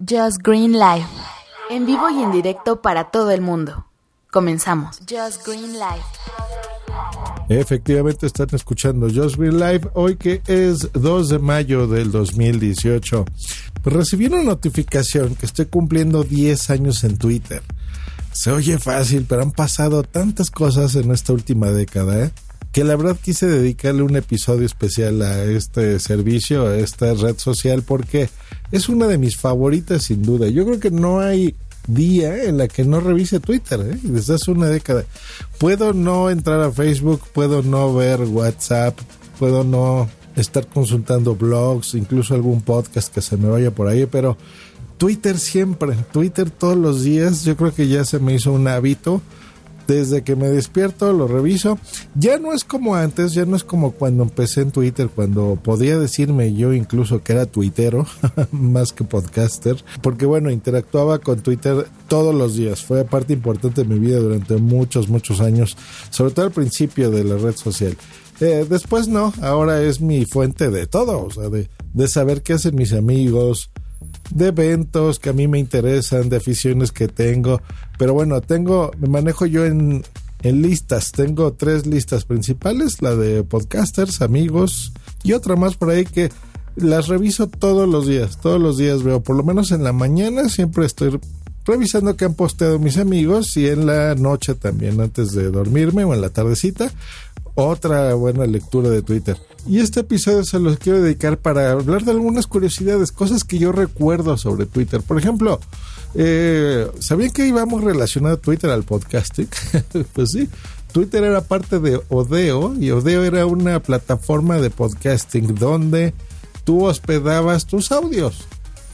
Just Green Live. En vivo y en directo para todo el mundo. Comenzamos. Just Green Live. Efectivamente están escuchando Just Green Live hoy que es 2 de mayo del 2018. Pues recibí una notificación que estoy cumpliendo 10 años en Twitter. Se oye fácil, pero han pasado tantas cosas en esta última década ¿eh? Que la verdad quise dedicarle un episodio especial a este servicio, a esta red social, porque es una de mis favoritas sin duda. Yo creo que no hay día en la que no revise Twitter, ¿eh? desde hace una década. Puedo no entrar a Facebook, puedo no ver WhatsApp, puedo no estar consultando blogs, incluso algún podcast que se me vaya por ahí, pero Twitter siempre, Twitter todos los días, yo creo que ya se me hizo un hábito. Desde que me despierto lo reviso. Ya no es como antes, ya no es como cuando empecé en Twitter, cuando podía decirme yo incluso que era tuitero, más que podcaster, porque bueno, interactuaba con Twitter todos los días. Fue parte importante de mi vida durante muchos, muchos años, sobre todo al principio de la red social. Eh, después no, ahora es mi fuente de todo, o sea, de, de saber qué hacen mis amigos, de eventos que a mí me interesan, de aficiones que tengo. Pero bueno, tengo, me manejo yo en, en listas. Tengo tres listas principales, la de podcasters, amigos y otra más por ahí que las reviso todos los días. Todos los días veo, por lo menos en la mañana siempre estoy revisando qué han posteado mis amigos y en la noche también antes de dormirme o en la tardecita otra buena lectura de Twitter. Y este episodio se los quiero dedicar para hablar de algunas curiosidades, cosas que yo recuerdo sobre Twitter. Por ejemplo, eh, ¿sabían que íbamos relacionado Twitter al podcasting? pues sí, Twitter era parte de Odeo y Odeo era una plataforma de podcasting donde tú hospedabas tus audios.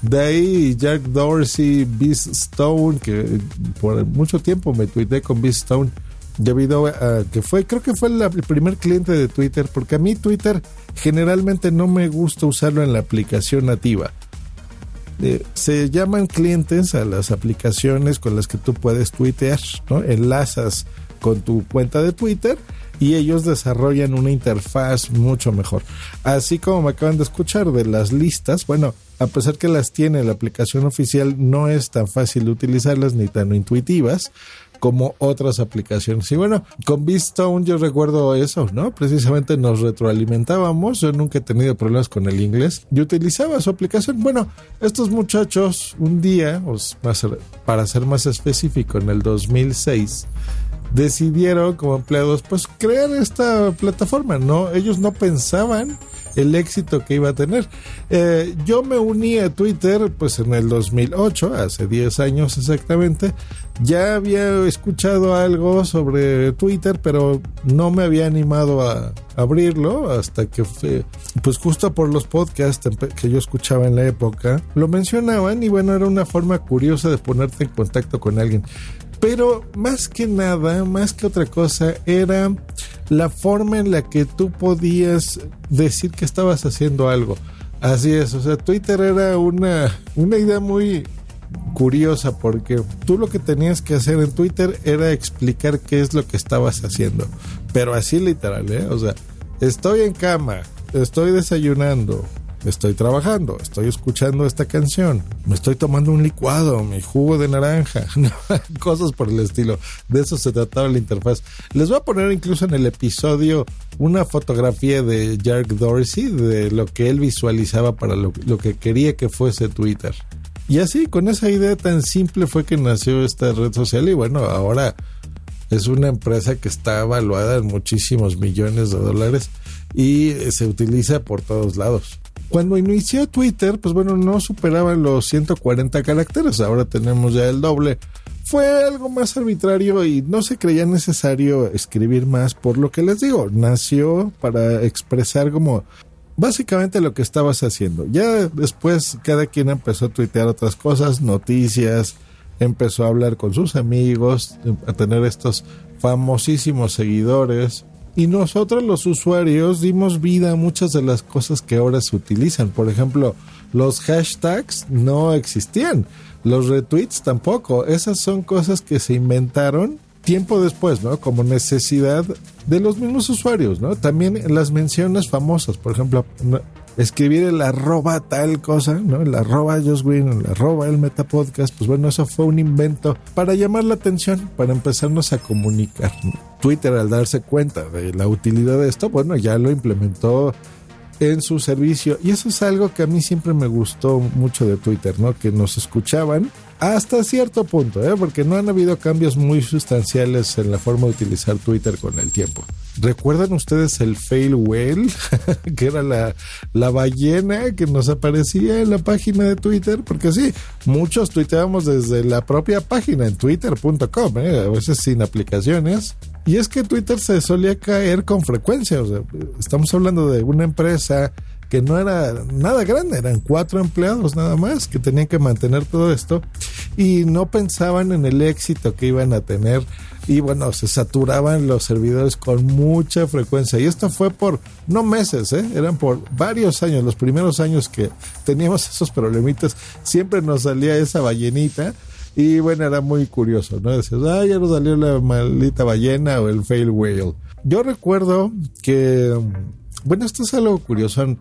De ahí Jack Dorsey, Beast Stone, que por mucho tiempo me tuiteé con Beast Stone debido a que fue, creo que fue el primer cliente de Twitter, porque a mí Twitter generalmente no me gusta usarlo en la aplicación nativa. Eh, se llaman clientes a las aplicaciones con las que tú puedes tuitear, ¿no? Enlazas con tu cuenta de Twitter y ellos desarrollan una interfaz mucho mejor. Así como me acaban de escuchar de las listas, bueno, a pesar que las tiene la aplicación oficial, no es tan fácil de utilizarlas ni tan intuitivas como otras aplicaciones. Y bueno, con Beastone yo recuerdo eso, ¿no? Precisamente nos retroalimentábamos. Yo nunca he tenido problemas con el inglés. Yo utilizaba su aplicación. Bueno, estos muchachos un día, para ser más específico, en el 2006, decidieron como empleados pues crear esta plataforma, ¿no? Ellos no pensaban el éxito que iba a tener. Eh, yo me uní a Twitter pues en el 2008, hace 10 años exactamente. Ya había escuchado algo sobre Twitter, pero no me había animado a abrirlo hasta que fue, pues justo por los podcasts que yo escuchaba en la época, lo mencionaban y bueno, era una forma curiosa de ponerte en contacto con alguien. Pero más que nada, más que otra cosa, era la forma en la que tú podías decir que estabas haciendo algo. Así es, o sea, Twitter era una, una idea muy curiosa porque tú lo que tenías que hacer en Twitter era explicar qué es lo que estabas haciendo. Pero así literal, ¿eh? O sea, estoy en cama, estoy desayunando, estoy trabajando, estoy escuchando esta canción, me estoy tomando un licuado, mi jugo de naranja, cosas por el estilo. De eso se trataba la interfaz. Les voy a poner incluso en el episodio una fotografía de Jack Dorsey de lo que él visualizaba para lo, lo que quería que fuese Twitter. Y así, con esa idea tan simple fue que nació esta red social y bueno, ahora es una empresa que está evaluada en muchísimos millones de dólares y se utiliza por todos lados. Cuando inició Twitter, pues bueno, no superaban los 140 caracteres, ahora tenemos ya el doble. Fue algo más arbitrario y no se creía necesario escribir más por lo que les digo, nació para expresar como básicamente lo que estabas haciendo. Ya después cada quien empezó a tuitear otras cosas, noticias, empezó a hablar con sus amigos, a tener estos famosísimos seguidores. Y nosotros los usuarios dimos vida a muchas de las cosas que ahora se utilizan. Por ejemplo, los hashtags no existían, los retweets tampoco. Esas son cosas que se inventaron tiempo después, ¿no? Como necesidad de los mismos usuarios, ¿no? También las menciones famosas, por ejemplo, escribir el arroba tal cosa, ¿no? El arroba Josh Green, el arroba el Metapodcast, pues bueno, eso fue un invento para llamar la atención, para empezarnos a comunicar. Twitter al darse cuenta de la utilidad de esto, bueno, ya lo implementó en su servicio y eso es algo que a mí siempre me gustó mucho de Twitter, ¿no? Que nos escuchaban hasta cierto punto, ¿eh? porque no han habido cambios muy sustanciales en la forma de utilizar Twitter con el tiempo. ¿Recuerdan ustedes el fail whale? que era la, la ballena que nos aparecía en la página de Twitter, porque sí, muchos tuiteábamos desde la propia página en twitter.com, ¿eh? a veces sin aplicaciones. Y es que Twitter se solía caer con frecuencia, o sea, estamos hablando de una empresa que no era nada grande, eran cuatro empleados nada más que tenían que mantener todo esto y no pensaban en el éxito que iban a tener y bueno, se saturaban los servidores con mucha frecuencia y esto fue por no meses, ¿eh? eran por varios años, los primeros años que teníamos esos problemitas, siempre nos salía esa ballenita y bueno, era muy curioso, ¿no? Decías, ah, ya nos salió la maldita ballena o el fail whale. Yo recuerdo que, bueno, esto es algo curioso.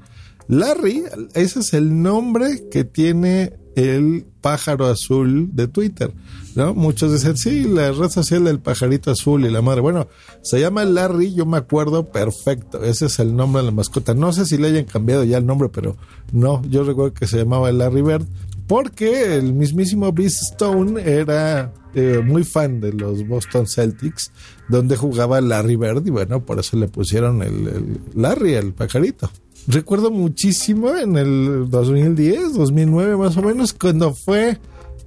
Larry, ese es el nombre que tiene el pájaro azul de Twitter, ¿no? Muchos dicen, sí, la red social del pajarito azul y la madre. Bueno, se llama Larry, yo me acuerdo perfecto, ese es el nombre de la mascota. No sé si le hayan cambiado ya el nombre, pero no, yo recuerdo que se llamaba Larry Bird, porque el mismísimo Beast Stone era eh, muy fan de los Boston Celtics, donde jugaba Larry Bird, y bueno, por eso le pusieron el, el Larry, el pajarito. Recuerdo muchísimo en el 2010, 2009 más o menos, cuando fue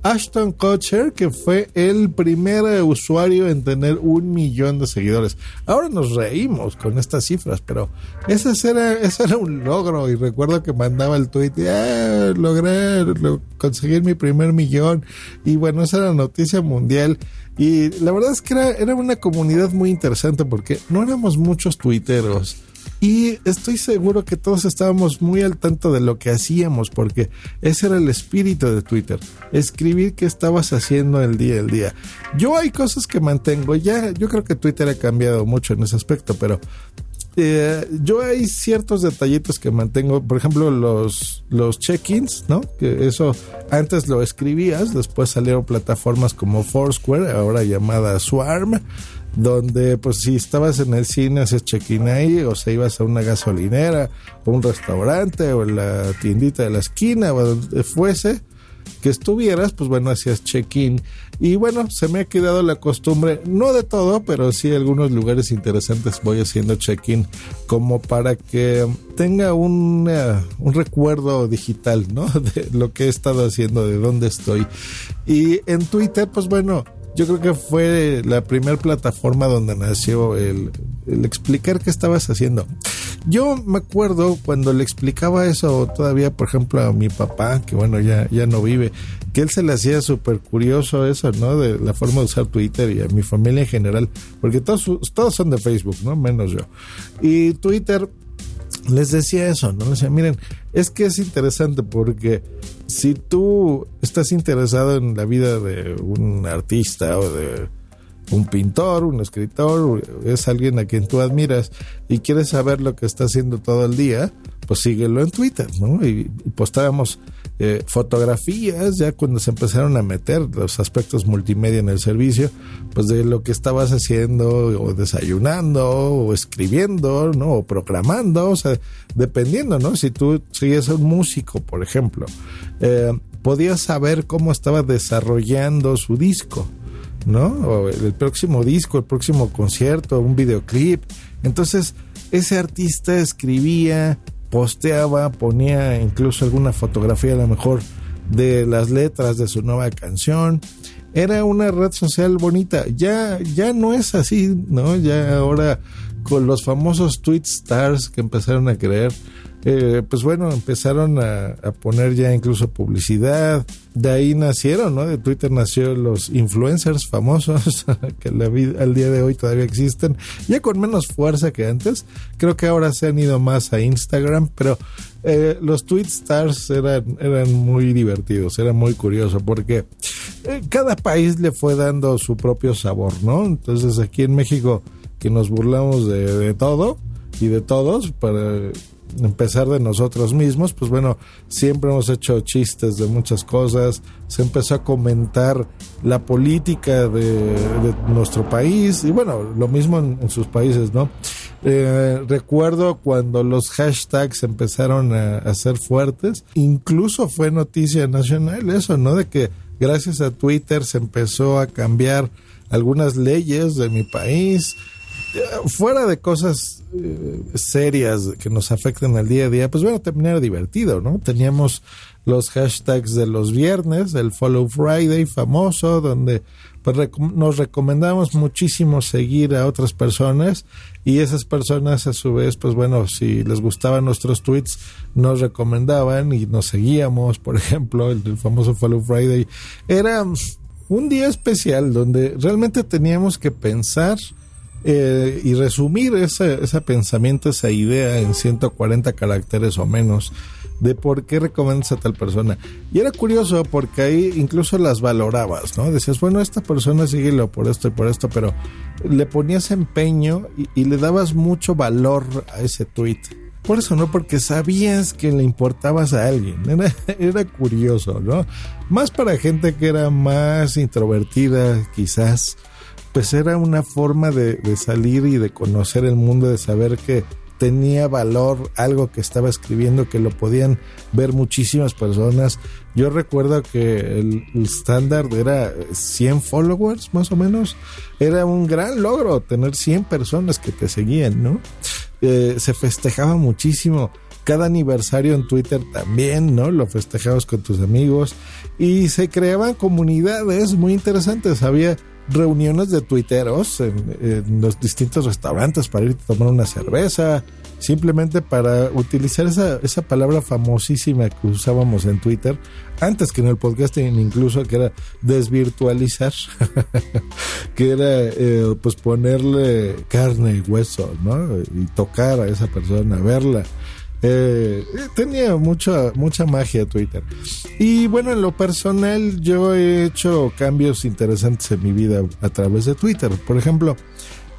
Ashton Kutcher, que fue el primer usuario en tener un millón de seguidores. Ahora nos reímos con estas cifras, pero ese era, ese era un logro. Y recuerdo que mandaba el tweet, ah, logré conseguir mi primer millón. Y bueno, esa era noticia mundial. Y la verdad es que era, era una comunidad muy interesante porque no éramos muchos tuiteros y estoy seguro que todos estábamos muy al tanto de lo que hacíamos, porque ese era el espíritu de Twitter, escribir qué estabas haciendo el día el día. Yo hay cosas que mantengo, ya yo creo que Twitter ha cambiado mucho en ese aspecto, pero eh, yo hay ciertos detallitos que mantengo, por ejemplo, los, los check-ins, ¿no? Que eso antes lo escribías, después salieron plataformas como Foursquare, ahora llamada Swarm donde pues si estabas en el cine haces check-in ahí o se ibas a una gasolinera o un restaurante o en la tiendita de la esquina o donde fuese que estuvieras, pues bueno, hacías check-in. Y bueno, se me ha quedado la costumbre, no de todo, pero sí algunos lugares interesantes voy haciendo check-in como para que tenga un, un recuerdo digital, ¿no? De lo que he estado haciendo, de dónde estoy. Y en Twitter, pues bueno, yo creo que fue la primera plataforma donde nació el, explicar qué estabas haciendo. Yo me acuerdo cuando le explicaba eso todavía, por ejemplo, a mi papá, que bueno, ya, ya no vive, que él se le hacía súper curioso eso, ¿no? De la forma de usar Twitter y a mi familia en general, porque todos, todos son de Facebook, ¿no? Menos yo. Y Twitter les decía eso, ¿no? Les decía, miren, es que es interesante porque si tú estás interesado en la vida de un artista o de un pintor, un escritor, es alguien a quien tú admiras y quieres saber lo que está haciendo todo el día, pues síguelo en Twitter, ¿no? Y, postábamos eh, fotografías, ya cuando se empezaron a meter los aspectos multimedia en el servicio, pues de lo que estabas haciendo, o desayunando, o escribiendo, ¿no? O proclamando, o sea, dependiendo, ¿no? Si tú sigues un músico, por ejemplo, eh, podías saber cómo estaba desarrollando su disco, ¿no? O el próximo disco, el próximo concierto, un videoclip. Entonces, ese artista escribía posteaba, ponía incluso alguna fotografía a lo mejor de las letras de su nueva canción. Era una red social bonita. Ya, ya no es así, ¿no? Ya ahora con los famosos tweet stars que empezaron a creer, eh, pues bueno, empezaron a, poner ya incluso publicidad. De ahí nacieron, ¿no? De Twitter nació los influencers famosos que al día de hoy todavía existen, ya con menos fuerza que antes. Creo que ahora se han ido más a Instagram, pero eh, los tweet stars eran, eran muy divertidos, era muy curioso porque eh, cada país le fue dando su propio sabor, ¿no? Entonces aquí en México que nos burlamos de todo y de todos para empezar de nosotros mismos, pues bueno, siempre hemos hecho chistes de muchas cosas, se empezó a comentar la política de, nuestro país y bueno, lo mismo en, sus países, ¿no? Eh, recuerdo cuando los hashtags empezaron a, a ser fuertes, incluso fue noticia nacional eso, ¿no? De que gracias a Twitter se empezó a cambiar algunas leyes de mi país, fuera de cosas eh, serias que nos afecten al día a día, pues bueno, terminar divertido, ¿no? Teníamos los hashtags de los viernes, el Follow Friday famoso, donde pues, nos recomendamos muchísimo seguir a otras personas y esas personas a su vez, pues bueno, si les gustaban nuestros tweets, nos recomendaban y nos seguíamos, por ejemplo, el famoso Follow Friday. Era un día especial donde realmente teníamos que pensar eh, y resumir ese, pensamiento, esa idea en 140 caracteres o menos de por qué recomiendas a tal persona. Y era curioso porque ahí incluso las valorabas, ¿no? Decías, bueno, esta persona síguelo por esto y por esto, pero le ponías empeño y, le dabas mucho valor a ese tweet. Por eso, ¿no? Porque sabías que le importabas a alguien. Era curioso, ¿no? Más para gente que era más introvertida, quizás pues era una forma de, salir y de conocer el mundo, de saber que tenía valor algo que estaba escribiendo, que lo podían ver muchísimas personas. Yo recuerdo que el estándar era 100 followers más o menos. Era un gran logro tener 100 personas que te seguían, ¿no? Eh, se festejaba muchísimo. Cada aniversario en Twitter también, ¿no? Lo festejabas con tus amigos y se creaban comunidades muy interesantes. Había reuniones de tuiteros en, los distintos restaurantes para ir a tomar una cerveza, simplemente para utilizar esa, esa palabra famosísima que usábamos en Twitter, antes que en el podcasting incluso, que era desvirtualizar, que era eh, pues ponerle carne y hueso, ¿no? Y tocar a esa persona, verla. Eh, tenía mucha, mucha magia Twitter. Y bueno, en lo personal yo he hecho cambios interesantes en mi vida a través de Twitter. Por ejemplo,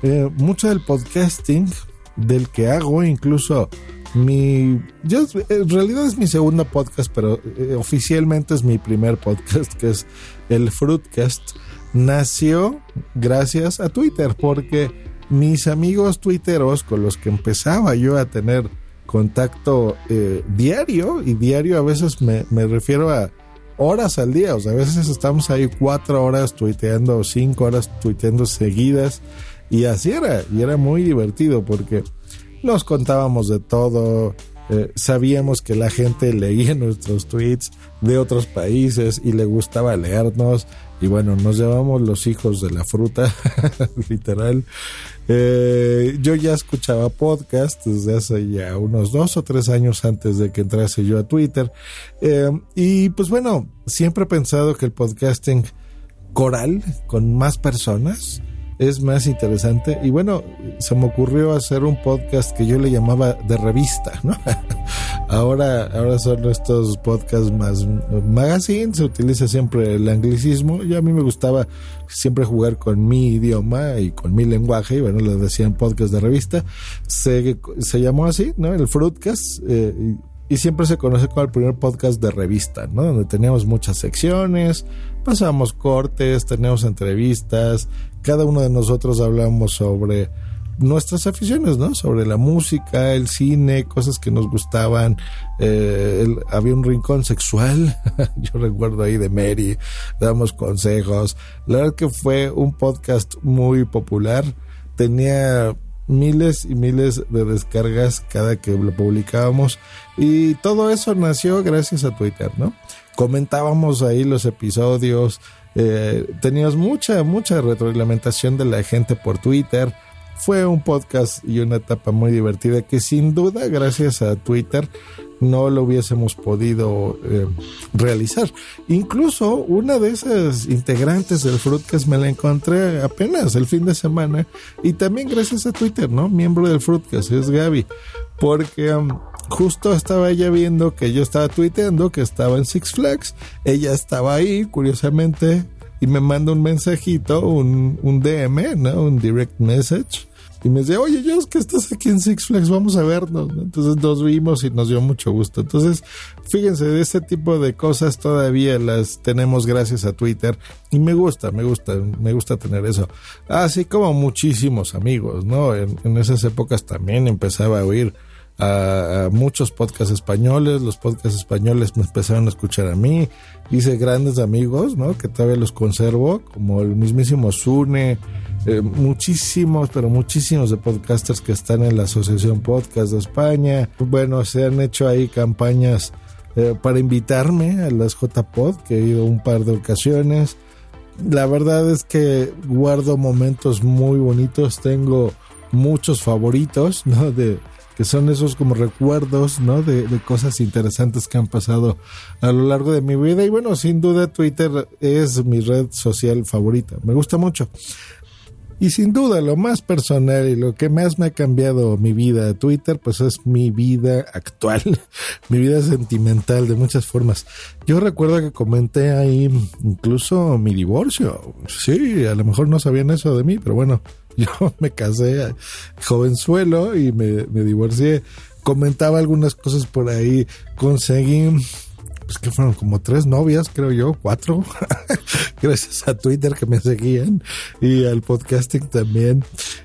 eh, mucho del podcasting del que hago, incluso mi... Yo, en realidad es mi segundo podcast, pero eh, oficialmente es mi primer podcast, que es el Fruitcast. Nació gracias a Twitter, porque mis amigos twitteros con los que empezaba yo a tener contacto eh, diario y diario a veces me, refiero a horas al día, o sea, a veces estamos ahí cuatro horas tuiteando, cinco horas tuiteando seguidas y así era, y era muy divertido porque nos contábamos de todo, eh, sabíamos que la gente leía nuestros tweets de otros países y le gustaba leernos y bueno, nos llevamos los hijos de la fruta, literal. Eh, yo ya escuchaba podcast desde hace ya unos dos o tres años antes de que entrase yo a Twitter. Eh, y pues bueno, siempre he pensado que el podcasting coral, con más personas, es más interesante. Y bueno, se me ocurrió hacer un podcast que yo le llamaba de revista, ¿no? ahora, ahora son estos podcasts más magazine, se utiliza siempre el anglicismo. Y a mí me gustaba siempre jugar con mi idioma y con mi lenguaje. Y bueno, le decían podcast de revista. Se, se llamó así, ¿no? El Fruitcast. Eh, y siempre se conoce como el primer podcast de revista, ¿no? Donde teníamos muchas secciones, pasábamos cortes, teníamos entrevistas, cada uno de nosotros hablamos sobre nuestras aficiones, ¿no? Sobre la música, el cine, cosas que nos gustaban. Eh, había un rincón sexual, yo recuerdo ahí de Mary, damos consejos. La verdad que fue un podcast muy popular. Tenía miles y miles de descargas cada que lo publicábamos y todo eso nació gracias a Twitter, ¿no? Comentábamos ahí los episodios, eh, teníamos mucha, mucha retroalimentación de la gente por Twitter. Fue un podcast y una etapa muy divertida que sin duda gracias a Twitter no lo hubiésemos podido eh, realizar. Incluso una de esas integrantes del Fruitcast me la encontré apenas el fin de semana y también gracias a Twitter, ¿no? Miembro del Fruitcast, es Gaby, porque um, justo estaba ella viendo que yo estaba tuiteando que estaba en Six Flags, ella estaba ahí, curiosamente, y me manda un mensajito, un, un DM, ¿no? Un direct message y me decía, oye, yo es que estás aquí en Six Flags, vamos a vernos. Entonces nos vimos y nos dio mucho gusto. Entonces, fíjense, de este tipo de cosas todavía las tenemos gracias a Twitter y me gusta, me gusta, me gusta tener eso. Así como muchísimos amigos, ¿no? En, esas épocas también empezaba a oír a, muchos podcasts españoles, los podcasts españoles me empezaron a escuchar a mí, hice grandes amigos, ¿no? Que todavía los conservo, como el mismísimo Sune, eh, muchísimos, pero muchísimos de podcasters que están en la Asociación Podcast de España. Bueno, se han hecho ahí campañas eh, para invitarme a las JPod, que he ido un par de ocasiones. La verdad es que guardo momentos muy bonitos, tengo muchos favoritos, ¿no? De, que son esos como recuerdos, ¿no? De, de, cosas interesantes que han pasado a lo largo de mi vida. Y bueno, sin duda Twitter es mi red social favorita. Me gusta mucho. Y sin duda lo más personal y lo que más me ha cambiado mi vida Twitter, pues es mi vida actual, mi vida sentimental de muchas formas. Yo recuerdo que comenté ahí incluso mi divorcio. Sí, a lo mejor no sabían eso de mí, pero bueno, yo me casé jovenzuelo y me, me divorcié. Comentaba algunas cosas por ahí, conseguí pues que fueron como tres novias, creo yo, cuatro, gracias a Twitter que me seguían y al podcasting también.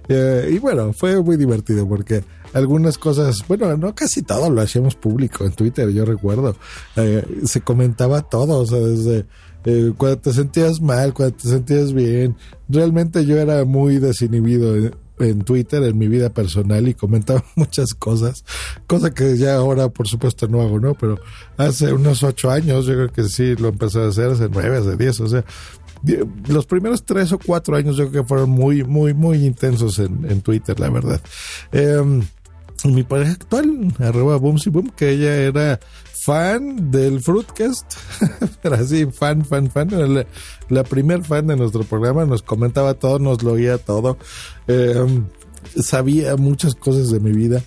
Eh, y bueno, fue muy divertido porque algunas cosas, bueno, no casi todo lo hacíamos público en Twitter, yo recuerdo. Eh, se comentaba todo, o sea, desde eh, cuando te sentías mal, cuando te sentías bien. Realmente yo era muy desinhibido en Twitter, en mi vida personal y comentaba muchas cosas, cosa que ya ahora por supuesto no hago, ¿no? Pero hace unos ocho años yo creo que sí lo empecé a hacer, hace nueve, hace diez, o sea, los primeros tres o cuatro años yo creo que fueron muy, muy, muy intensos en, Twitter, la verdad. Eh, mi pareja actual, arroba Boom, que ella era fan del Fruitcast, pero así, fan, fan, fan, la, primer fan de nuestro programa, nos comentaba todo, nos lo oía todo, eh, sabía muchas cosas de mi vida.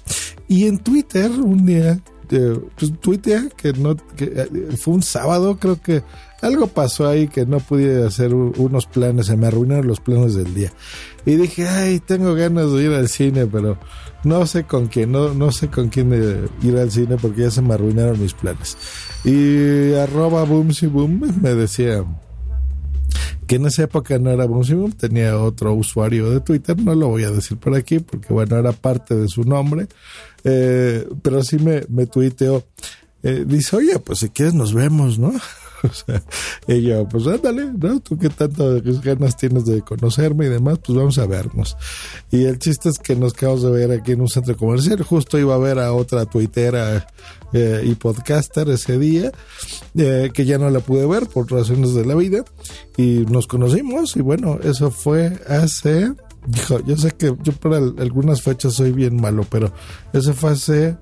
Y en Twitter, un día, eh, pues Twitter, que no, que eh, fue un sábado, creo que algo pasó ahí que no pude hacer unos planes, se me arruinaron los planes del día. Y dije, ay, tengo ganas de ir al cine, pero no sé con quién, no, no sé con quién ir al cine porque ya se me arruinaron mis planes. Y arroba Boomsy Boom me decía que en esa época no era Boomsy Boom, tenía otro usuario de Twitter, no lo voy a decir por aquí porque bueno, era parte de su nombre, eh, pero sí me, me tuiteó. Eh, dice, oye, pues si quieres nos vemos, ¿no? O sea, y yo, pues ándale, ¿no? Tú qué tanto ganas tienes de conocerme y demás, pues vamos a vernos. Y el chiste es que nos quedamos de ver aquí en un centro comercial. Justo iba a ver a otra tuitera eh, y podcaster ese día, eh, que ya no la pude ver por razones de la vida. Y nos conocimos y bueno, eso fue hace... Dijo, yo sé que yo por algunas fechas soy bien malo, pero eso fue hace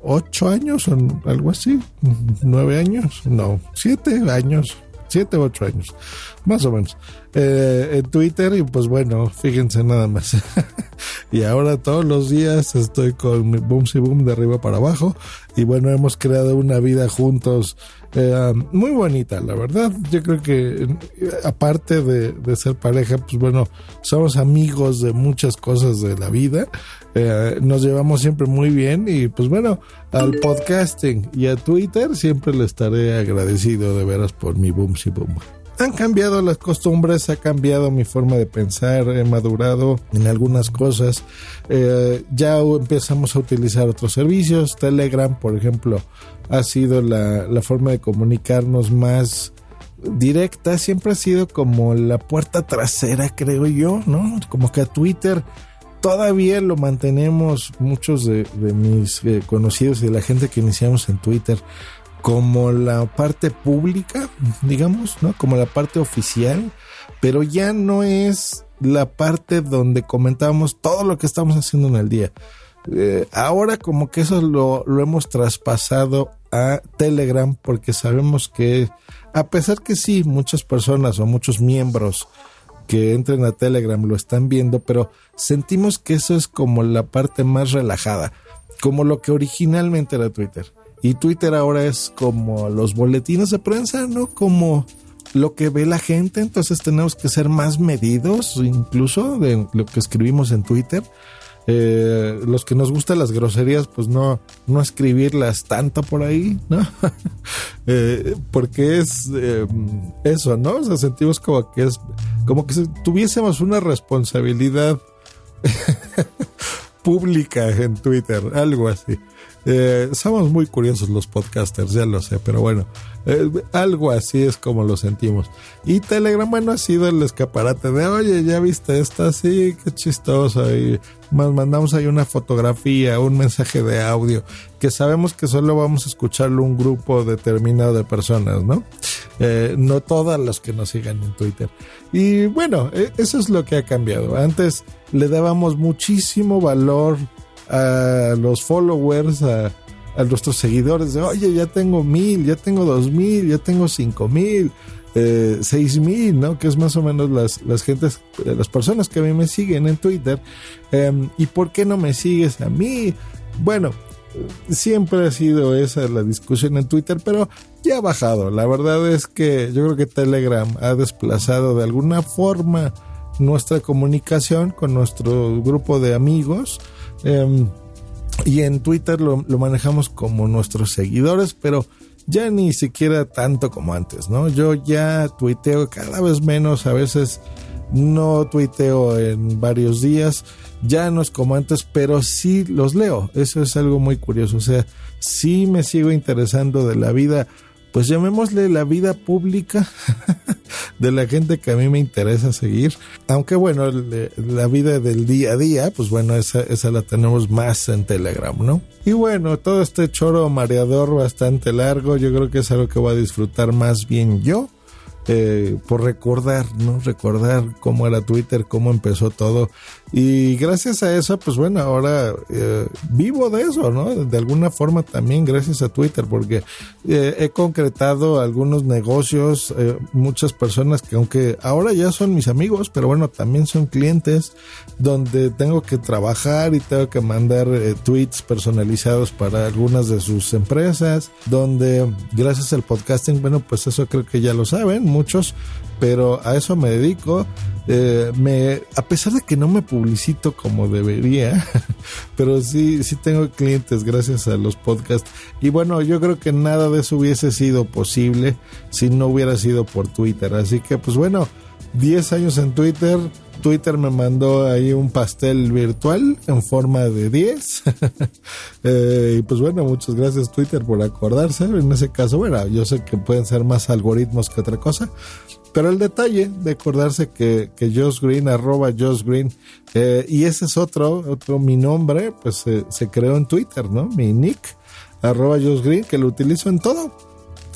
ocho años o algo así, nueve años, no, siete años, siete u ocho años, más o menos, eh, en Twitter y pues bueno, fíjense nada más. y ahora todos los días estoy con mi boom y boom de arriba para abajo y bueno, hemos creado una vida juntos eh, muy bonita, la verdad. Yo creo que aparte de, ser pareja, pues bueno, somos amigos de muchas cosas de la vida. Eh, nos llevamos siempre muy bien y pues bueno, al podcasting y a Twitter siempre le estaré agradecido de veras por mi boom y boom han cambiado las costumbres, ha cambiado mi forma de pensar, he madurado en algunas cosas. Eh, ya empezamos a utilizar otros servicios. Telegram, por ejemplo, ha sido la, forma de comunicarnos más directa. Siempre ha sido como la puerta trasera, creo yo, ¿no? Como que Twitter todavía lo mantenemos muchos de, de mis eh, conocidos y de la gente que iniciamos en Twitter como la parte pública, digamos, ¿no? Como la parte oficial, pero ya no es la parte donde comentamos todo lo que estamos haciendo en el día. Eh, ahora como que eso lo, lo hemos traspasado a Telegram porque sabemos que a pesar que sí, muchas personas o muchos miembros que entren a Telegram lo están viendo, pero sentimos que eso es como la parte más relajada, como lo que originalmente era Twitter. Y Twitter ahora es como los boletines de prensa, ¿no? Como lo que ve la gente, entonces tenemos que ser más medidos incluso de lo que escribimos en Twitter. Eh, los que nos gustan las groserías, pues no, no escribirlas tanto por ahí, ¿no? Eh, porque es eh, eso, ¿no? O sea, sentimos como que es, como que tuviésemos una responsabilidad pública en Twitter, algo así. Eh, somos muy curiosos los podcasters, ya lo sé, pero bueno, eh, algo así es como lo sentimos. Y Telegram, bueno, ha sido el escaparate de, oye, ya viste esta, sí, qué chistoso. Y más mandamos ahí una fotografía, un mensaje de audio, que sabemos que solo vamos a escucharlo un grupo determinado de personas, ¿no? Eh, no todas las que nos sigan en Twitter. Y bueno, eso es lo que ha cambiado. Antes le dábamos muchísimo valor a los followers, a, nuestros seguidores, de oye, ya tengo mil, ya tengo dos mil, ya tengo cinco mil, eh, seis mil, ¿no? Que es más o menos las, las gentes, las personas que a mí me siguen en Twitter. Em, ¿Y por qué no me sigues a mí? Bueno, siempre ha sido esa la discusión en Twitter, pero ya ha bajado. La verdad es que yo creo que Telegram ha desplazado de alguna forma nuestra comunicación con nuestro grupo de amigos Em, y en Twitter lo, manejamos como nuestros seguidores, pero ya ni siquiera tanto como antes, ¿no? Yo ya tuiteo cada vez menos, a veces no tuiteo en varios días, ya no es como antes, pero sí los leo. Eso es algo muy curioso, o sea, sí me sigo interesando de la vida pues llamémosle la vida pública de la gente que a mí me interesa seguir. Aunque bueno, la vida del día a día, pues bueno, esa, esa la tenemos más en Telegram, ¿no? Y bueno, todo este choro mareador bastante largo, yo creo que es algo que voy a disfrutar más bien yo eh, por recordar, ¿no? Recordar cómo era Twitter, cómo empezó todo. Y gracias a eso, pues bueno, ahora eh, vivo de eso, ¿no? De alguna forma también gracias a Twitter, porque eh, he concretado algunos negocios, muchas personas que aunque ahora ya son mis amigos, pero bueno, también son clientes donde tengo que trabajar y tengo que mandar tweets personalizados para algunas de sus empresas, donde gracias al podcasting, bueno, pues eso creo que ya lo saben muchos, pero a eso me dedico. Eh, me, a pesar de que no me publicito como debería, pero sí, sí tengo clientes gracias a los podcasts. Y bueno, yo creo que nada de eso hubiese sido posible si no hubiera sido por Twitter. Así que, pues bueno, 10 años en Twitter. Twitter me mandó ahí un pastel virtual en forma de 10. Eh, y pues bueno, muchas gracias Twitter por acordarse. En ese caso, bueno, yo sé que pueden ser más algoritmos que otra cosa. Pero el detalle de acordarse que, que Josh Green, arroba Josh Green, eh, y ese es otro, otro, mi nombre, pues se creó en Twitter, ¿no? Mi nick, arroba Josh Green, que lo utilizo en todo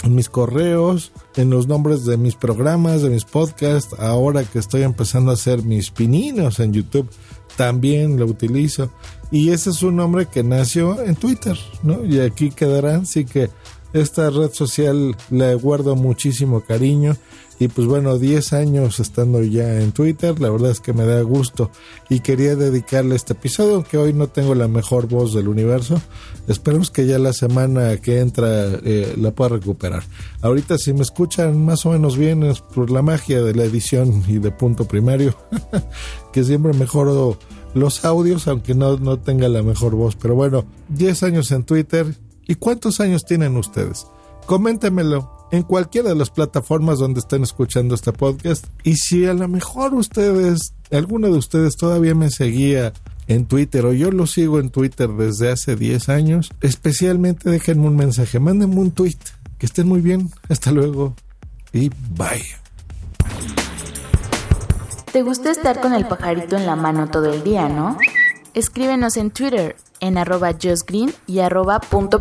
en mis correos, en los nombres de mis programas, de mis podcasts. Ahora que estoy empezando a hacer mis pininos en YouTube, también lo utilizo. Y ese es un nombre que nació en Twitter, ¿no? Y aquí quedará, así que esta red social le guardo muchísimo cariño y pues bueno, 10 años estando ya en Twitter, la verdad es que me da gusto y quería dedicarle este episodio, aunque hoy no tengo la mejor voz del universo. Esperemos que ya la semana que entra eh, la pueda recuperar. Ahorita si me escuchan más o menos bien es por la magia de la edición y de punto primario, que siempre mejoro los audios, aunque no, no tenga la mejor voz. Pero bueno, 10 años en Twitter. ¿Y cuántos años tienen ustedes? Coméntemelo en cualquiera de las plataformas donde estén escuchando este podcast. Y si a lo mejor ustedes, alguno de ustedes todavía me seguía en Twitter o yo lo sigo en Twitter desde hace 10 años, especialmente déjenme un mensaje, mándenme un tweet. Que estén muy bien. Hasta luego y bye. ¿Te gusta estar con el pajarito en la mano todo el día, no? Escríbenos en Twitter en arroba justgreen y arroba punto.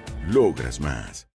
Logras más.